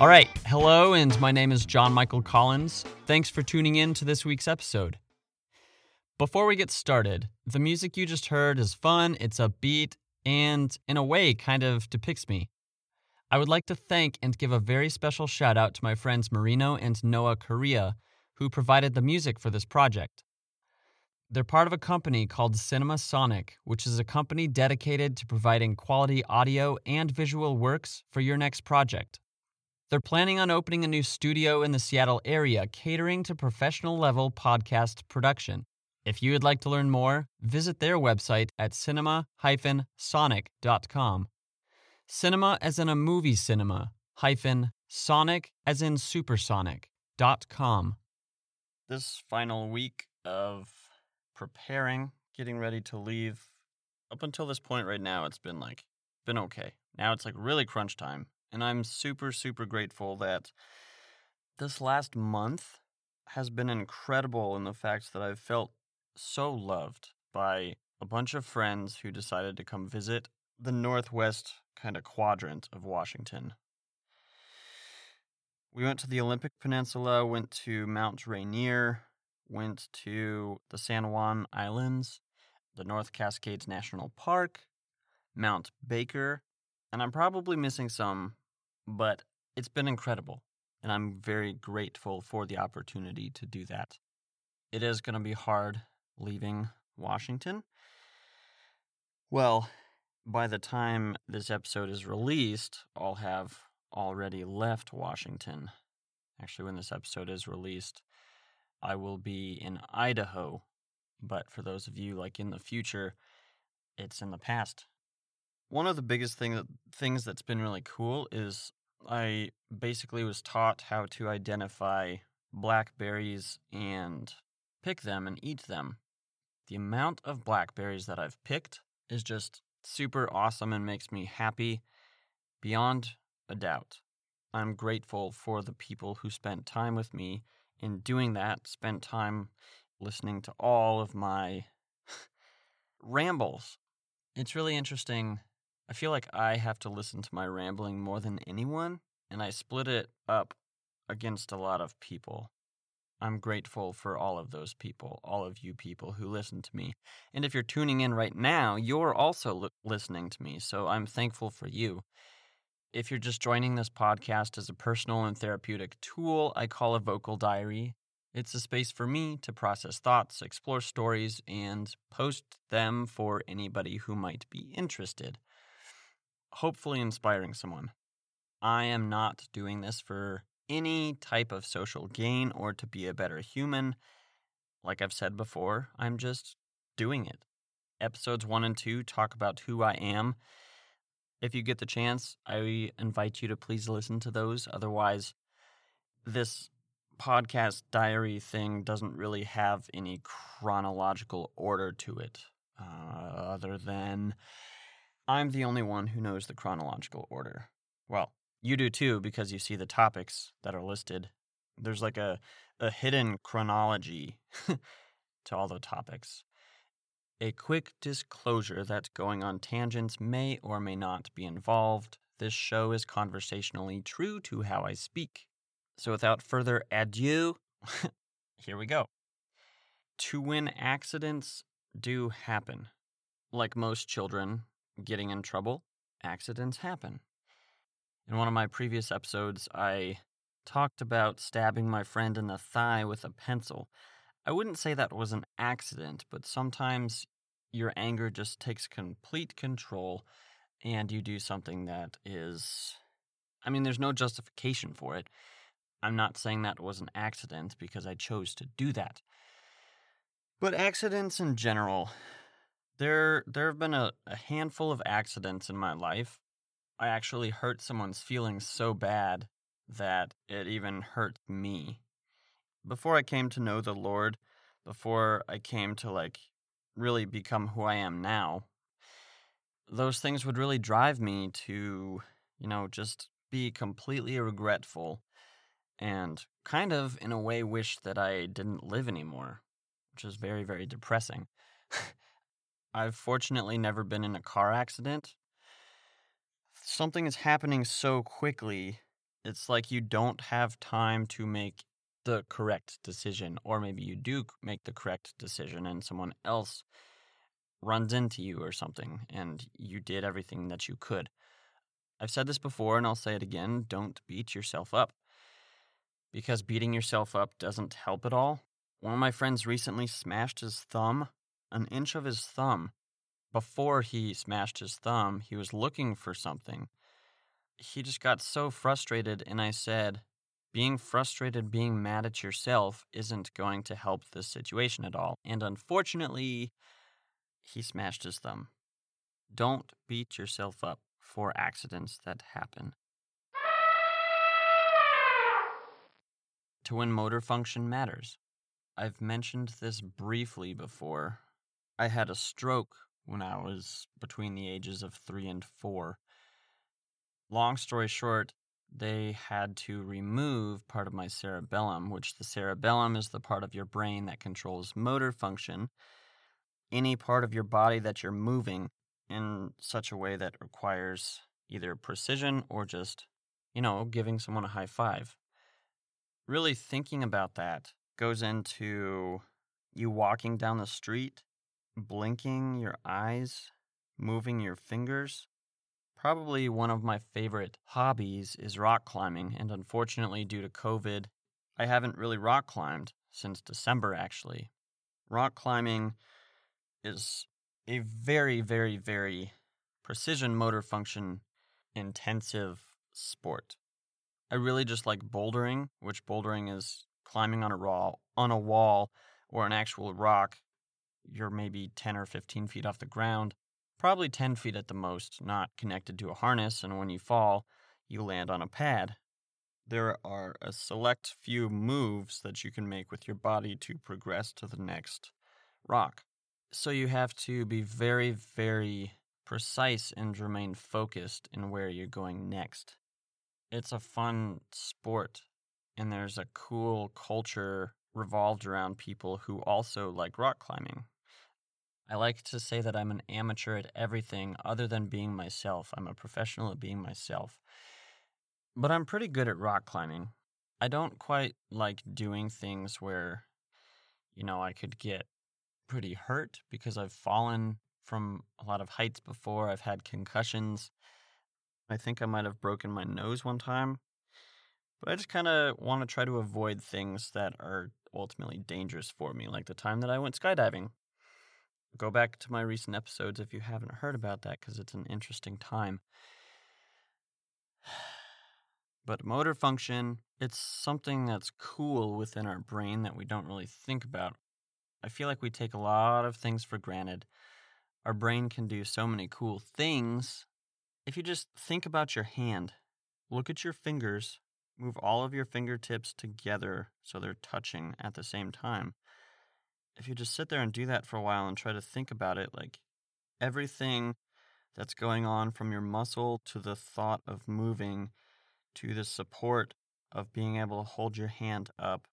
All right. Hello, and my name is John Michael Collins. Thanks for tuning in to this week's episode. Before we get started, the music you just heard is fun, it's upbeat, and in a way kind of depicts me. I would like to thank and give a very special shout out to my friends Marino and Noah Korea, who provided the music for this project. They're part of a company called Cinema Sonic, which is a company dedicated to providing quality audio and visual works for your next project. They're planning on opening a new studio in the Seattle area catering to professional level podcast production. If you would like to learn more, visit their website at cinema-sonic.com. Cinema as in a movie cinema, hyphen sonic as in supersonic, dot com. This final week of preparing, getting ready to leave, up until this point right now, it's been like, been okay. Now it's like really crunch time. And I'm super, super grateful that this last month has been incredible in the fact that I've felt so loved by a bunch of friends who decided to come visit the northwest kind of quadrant of Washington. We went to the Olympic Peninsula, went to Mount Rainier, went to the San Juan Islands, the North Cascades National Park, Mount Baker, and I'm probably missing some, but it's been incredible. And I'm very grateful for the opportunity to do that. It is going to be hard leaving Washington. Well, by the time this episode is released, I'll have already left Washington. Actually, when this episode is released, I will be in Idaho. But for those of you like in the future, it's in the past. One of the biggest thing that, things that's been really cool is I basically was taught how to identify blackberries and pick them and eat them. The amount of blackberries that I've picked is just super awesome and makes me happy beyond a doubt. I'm grateful for the people who spent time with me in doing that, spent time listening to all of my rambles. It's really interesting. I feel like I have to listen to my rambling more than anyone, and I split it up against a lot of people. I'm grateful for all of those people, all of you people who listen to me. And if you're tuning in right now, you're also listening to me, so I'm thankful for you. If you're just joining this podcast as a personal and therapeutic tool, I call a vocal diary. It's a space for me to process thoughts, explore stories, and post them for anybody who might be interested. Hopefully, inspiring someone. I am not doing this for any type of social gain or to be a better human. Like I've said before, I'm just doing it. Episodes one and two talk about who I am. If you get the chance, I invite you to please listen to those. Otherwise, this podcast diary thing doesn't really have any chronological order to it, uh, other than I'm the only one who knows the chronological order. Well, you do too, because you see the topics that are listed. There's like a, a hidden chronology to all the topics. A quick disclosure that going on tangents may or may not be involved. This show is conversationally true to how I speak. So without further ado, here we go. To when accidents do happen, like most children getting in trouble, accidents happen. In one of my previous episodes, I talked about stabbing my friend in the thigh with a pencil. I wouldn't say that was an accident, but sometimes your anger just takes complete control and you do something that is. I mean, there's no justification for it. I'm not saying that was an accident because I chose to do that. But accidents in general, there there have been a, a handful of accidents in my life I actually hurt someone's feelings so bad that it even hurt me. Before I came to know the Lord, before I came to like really become who I am now, those things would really drive me to, you know, just be completely regretful and kind of, in a way, wish that I didn't live anymore, which is very, very depressing. I've fortunately never been in a car accident, something is happening so quickly It's like you don't have time to make the correct decision, or maybe you do make the correct decision and someone else runs into you or something and you did everything that you could. I've said this before and I'll say it again don't beat yourself up because beating yourself up doesn't help at all. One of my friends recently smashed his thumb, an inch of his thumb. Before he smashed his thumb, he was looking for something. He just got so frustrated, and I said, being frustrated, being mad at yourself isn't going to help this situation at all. And unfortunately, he smashed his thumb. Don't beat yourself up for accidents that happen. To when motor function matters. I've mentioned this briefly before. I had a stroke when I was between the ages of three and four. Long story short, they had to remove part of my cerebellum, which the cerebellum is the part of your brain that controls motor function. Any part of your body that you're moving in such a way that requires either precision or just, you know, giving someone a high five. Really thinking about that goes into you walking down the street, blinking your eyes, moving your fingers. Probably one of my favorite hobbies is rock climbing, and unfortunately, due to COVID, I haven't really rock climbed since December actually. Rock climbing is a very, very, very precision motor function intensive sport. I really just like bouldering, which bouldering is climbing on a raw on a wall or an actual rock, you're maybe 10 or 15 feet off the ground, probably 10 feet at the most, not connected to a harness, and when you fall, you land on a pad. There are a select few moves that you can make with your body to progress to the next rock. So you have to be very, very precise and remain focused in where you're going next. It's a fun sport and there's a cool culture revolved around people who also like rock climbing. I like to say that I'm an amateur at everything other than being myself. I'm a professional at being myself. But I'm pretty good at rock climbing. I don't quite like doing things where, you know, I could get pretty hurt because I've fallen from a lot of heights before. I've had concussions. I think I might have broken my nose one time. But I just kind of want to try to avoid things that are ultimately dangerous for me, like the time that I went skydiving. Go back to my recent episodes if you haven't heard about that because it's an interesting time. But motor function, it's something that's cool within our brain that we don't really think about. I feel like we take a lot of things for granted. Our brain can do so many cool things. If you just think about your hand, look at your fingers, Move all of your fingertips together so they're touching at the same time. If you just sit there and do that for a while and try to think about it, like everything that's going on from your muscle to the thought of moving to the support of being able to hold your hand up,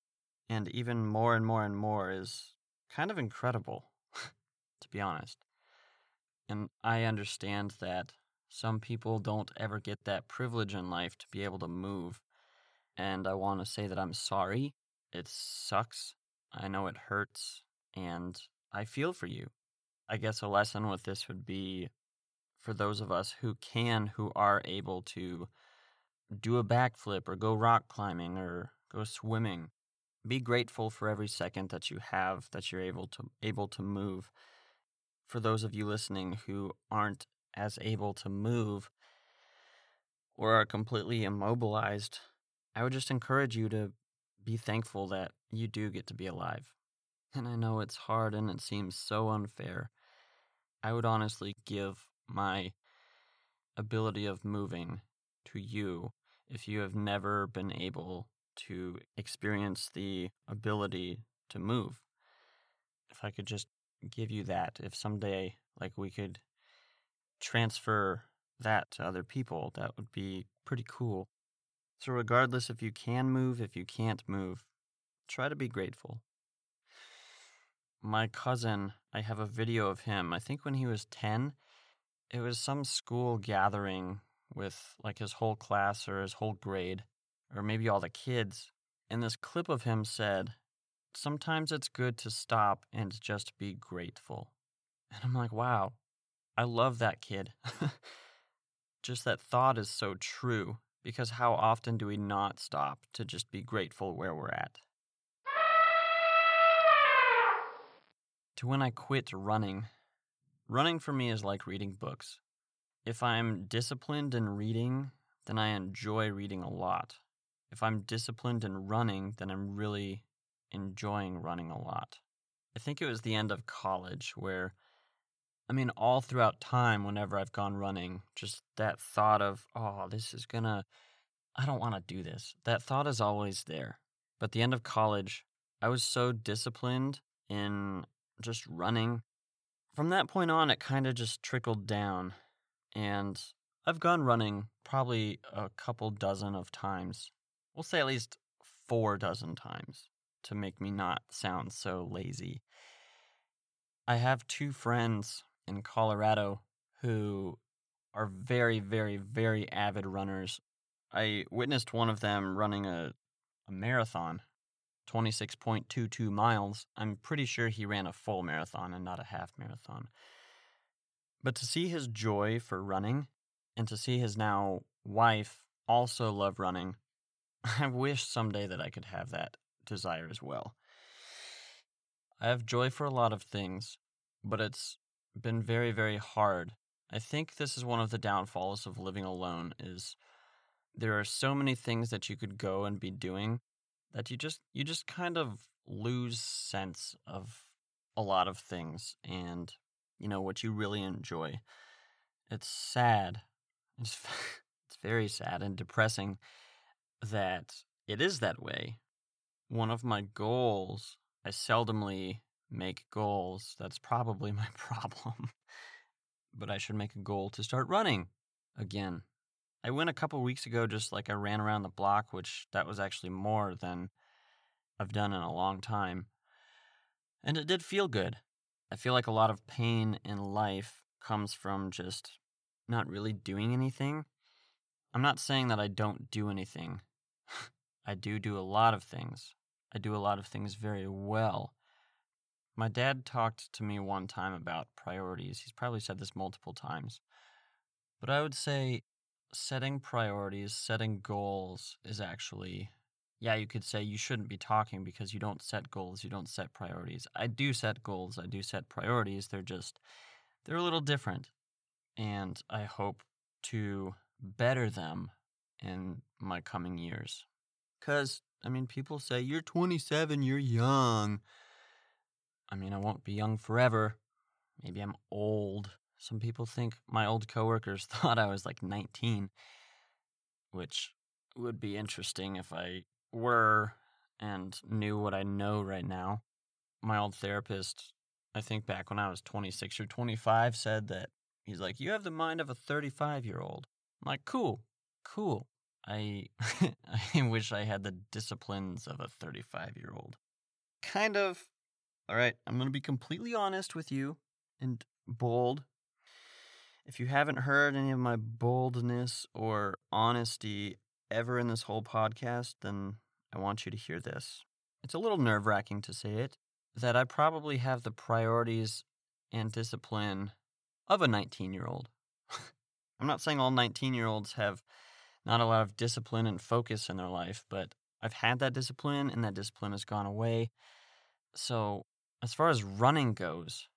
and even more and more and more is kind of incredible, to be honest. And I understand that some people don't ever get that privilege in life to be able to move and I want to say that I'm sorry. It sucks. I know it hurts, and I feel for you. I guess a lesson with this would be for those of us who can, who are able to do a backflip or go rock climbing or go swimming. Be grateful for every second that you have that you're able to able to move. For those of you listening who aren't as able to move or are completely immobilized, I would just encourage you to be thankful that you do get to be alive. And I know it's hard and it seems so unfair. I would honestly give my ability of moving to you if you have never been able to experience the ability to move. If I could just give you that, if someday, like, we could transfer that to other people, that would be pretty cool. So, regardless if you can move, if you can't move, try to be grateful. My cousin, I have a video of him, I think when he was 10, it was some school gathering with like his whole class or his whole grade. or maybe all the kids. And this clip of him said, Sometimes it's good to stop and just be grateful. And I'm like, wow, I love that kid. just that thought is so true because how often do we not stop to just be grateful where we're at? To when I quit running, running for me is like reading books. If I'm disciplined in reading, then I enjoy reading a lot. If I'm disciplined in running, then I'm really enjoying running a lot. I think it was the end of college where, I mean, all throughout time, whenever I've gone running, just that thought of, oh, this is gonna, I don't wanna do this. That thought is always there. But the end of college, I was so disciplined in just running. From that point on, it kind of just trickled down. And I've gone running probably a couple dozen of times. We'll say at least four dozen times to make me not sound so lazy. I have two friends in Colorado who are very, very, very avid runners. I witnessed one of them running a, a marathon, 26.22 miles. I'm pretty sure he ran a full marathon and not a half marathon. But to see his joy for running and to see his now wife also love running, I wish someday that I could have that desire as well. I have joy for a lot of things, but it's been very, very hard. I think this is one of the downfalls of living alone is there are so many things that you could go and be doing that you just you just kind of lose sense of a lot of things and you know what you really enjoy. It's sad. It's it's very sad and depressing that it is that way one of my goals, I seldomly make goals. That's probably my problem. but I should make a goal to start running again. I went a couple weeks ago, just like I ran around the block, which that was actually more than I've done in a long time. And it did feel good. I feel like a lot of pain in life comes from just not really doing anything. I'm not saying that I don't do anything. I do do a lot of things. I do a lot of things very well. My dad talked to me one time about priorities. He's probably said this multiple times. But I would say setting priorities, setting goals is actually, yeah, you could say you shouldn't be talking because you don't set goals, you don't set priorities. I do set goals, I do set priorities. They're just, they're a little different. And I hope to better them in my coming years. Because I mean, people say, you're 27, you're young. I mean, I won't be young forever. Maybe I'm old. Some people think my old coworkers thought I was like 19, which would be interesting if I were and knew what I know right now. My old therapist, I think back when I was 26 or 25, said that he's like, You have the mind of a 35 year old. I'm like, Cool, cool. I I wish I had the disciplines of a 35 year old. Kind of. All right, I'm going to be completely honest with you and bold. If you haven't heard any of my boldness or honesty ever in this whole podcast, then I want you to hear this. It's a little nerve wracking to say it, that I probably have the priorities and discipline of a 19 year old. I'm not saying all 19 year olds have not a lot of discipline and focus in their life, but I've had that discipline and that discipline has gone away. So, as far as running goes,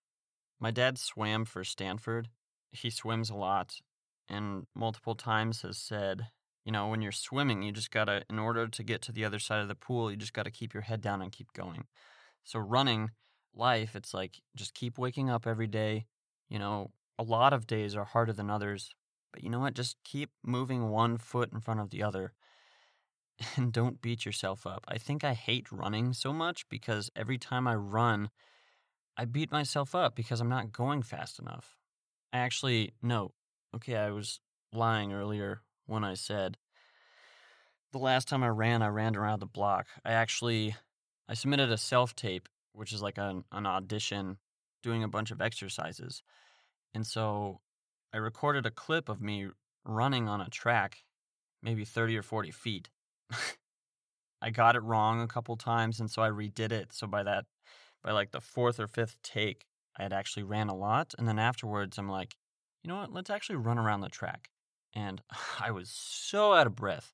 my dad swam for Stanford. He swims a lot and multiple times has said, you know, when you're swimming, you just got to, in order to get to the other side of the pool, you just got to keep your head down and keep going. So, running life, it's like just keep waking up every day. You know, a lot of days are harder than others, but you know what? Just keep moving one foot in front of the other and don't beat yourself up. I think I hate running so much because every time I run, I beat myself up because I'm not going fast enough. I actually, no. Okay, I was lying earlier when I said the last time I ran, I ran around the block. I actually I submitted a self tape, which is like an, an audition doing a bunch of exercises. And so I recorded a clip of me running on a track, maybe 30 or 40 feet. I got it wrong a couple times, and so I redid it. So by that, by like the fourth or fifth take, I had actually ran a lot. And then afterwards, I'm like, you know what? Let's actually run around the track. And I was so out of breath.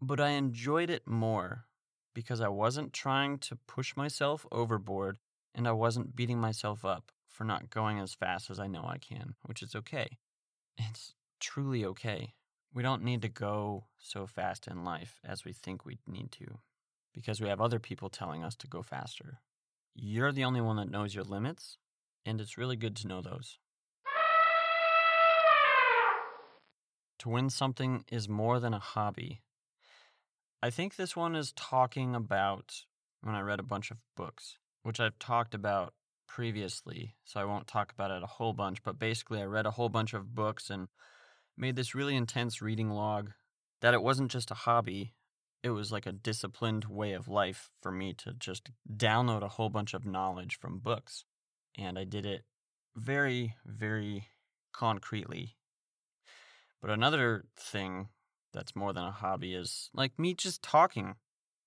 But I enjoyed it more because I wasn't trying to push myself overboard and I wasn't beating myself up for not going as fast as I know I can, which is okay. It's truly okay. We don't need to go so fast in life as we think we need to because we have other people telling us to go faster. You're the only one that knows your limits, and it's really good to know those. To win something is more than a hobby. I think this one is talking about when I read a bunch of books, which I've talked about previously, so I won't talk about it a whole bunch, but basically, I read a whole bunch of books and made this really intense reading log that it wasn't just a hobby, it was like a disciplined way of life for me to just download a whole bunch of knowledge from books. And I did it very, very concretely. But another thing that's more than a hobby is like me just talking.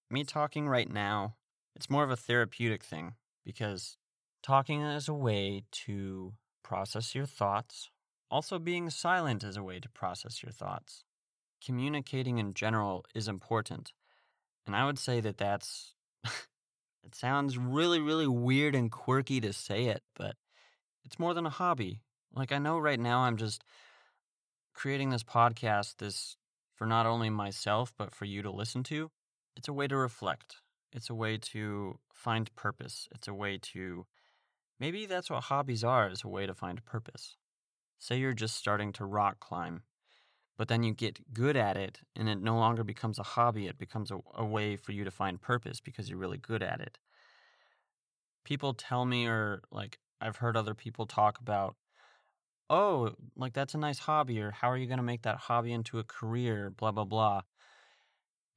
Me talking right now, it's more of a therapeutic thing because talking is a way to process your thoughts. Also, being silent is a way to process your thoughts communicating in general is important. And I would say that that's, it sounds really, really weird and quirky to say it, but it's more than a hobby. Like, I know right now I'm just creating this podcast, this for not only myself, but for you to listen to. It's a way to reflect, it's a way to find purpose, it's a way to maybe that's what hobbies are, is a way to find purpose. Say you're just starting to rock climb but then you get good at it and it no longer becomes a hobby it becomes a, a, way for you to find purpose because you're really good at it. People tell me or like i've heard other people talk about oh like that's a nice hobby or how are you going to make that hobby into a career? blah blah blah.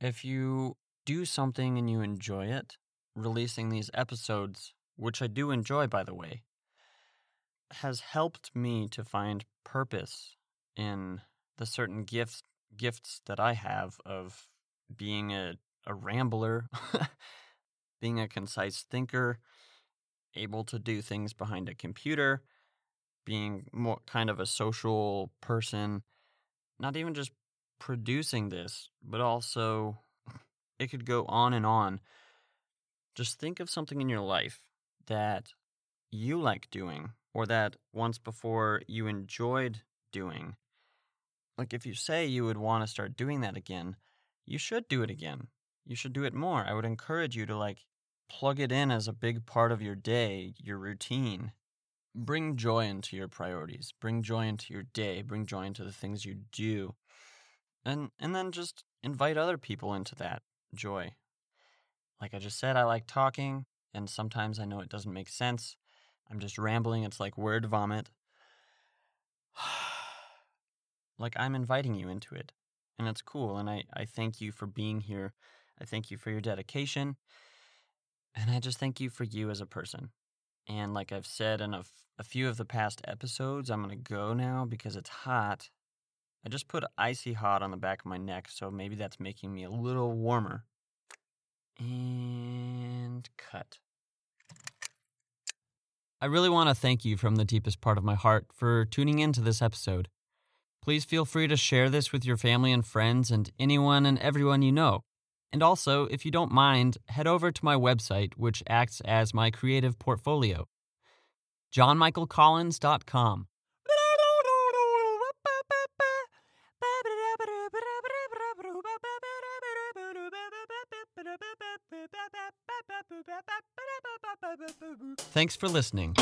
If you do something and you enjoy it releasing these episodes which i do enjoy by the way has helped me to find purpose in the certain gifts gifts that I have of being a, a rambler, being a concise thinker, able to do things behind a computer, being more kind of a social person, not even just producing this, but also it could go on and on. Just think of something in your life that you like doing or that once before you enjoyed doing like if you say you would want to start doing that again, you should do it again. You should do it more. I would encourage you to like plug it in as a big part of your day, your routine. Bring joy into your priorities. Bring joy into your day. Bring joy into the things you do. And and then just invite other people into that joy. Like I just said, I like talking, and sometimes I know it doesn't make sense. I'm just rambling. It's like word vomit. like I'm inviting you into it. And it's cool. And I, I thank you for being here. I thank you for your dedication. And I just thank you for you as a person. And like I've said in a, f- a few of the past episodes, I'm going to go now because it's hot. I just put icy hot on the back of my neck, so maybe that's making me a little warmer. And cut. I really want to thank you from the deepest part of my heart for tuning into this episode. Please feel free to share this with your family and friends and anyone and everyone you know. And also, if you don't mind, head over to my website, which acts as my creative portfolio johnmichaelcollins.com. Thanks for listening.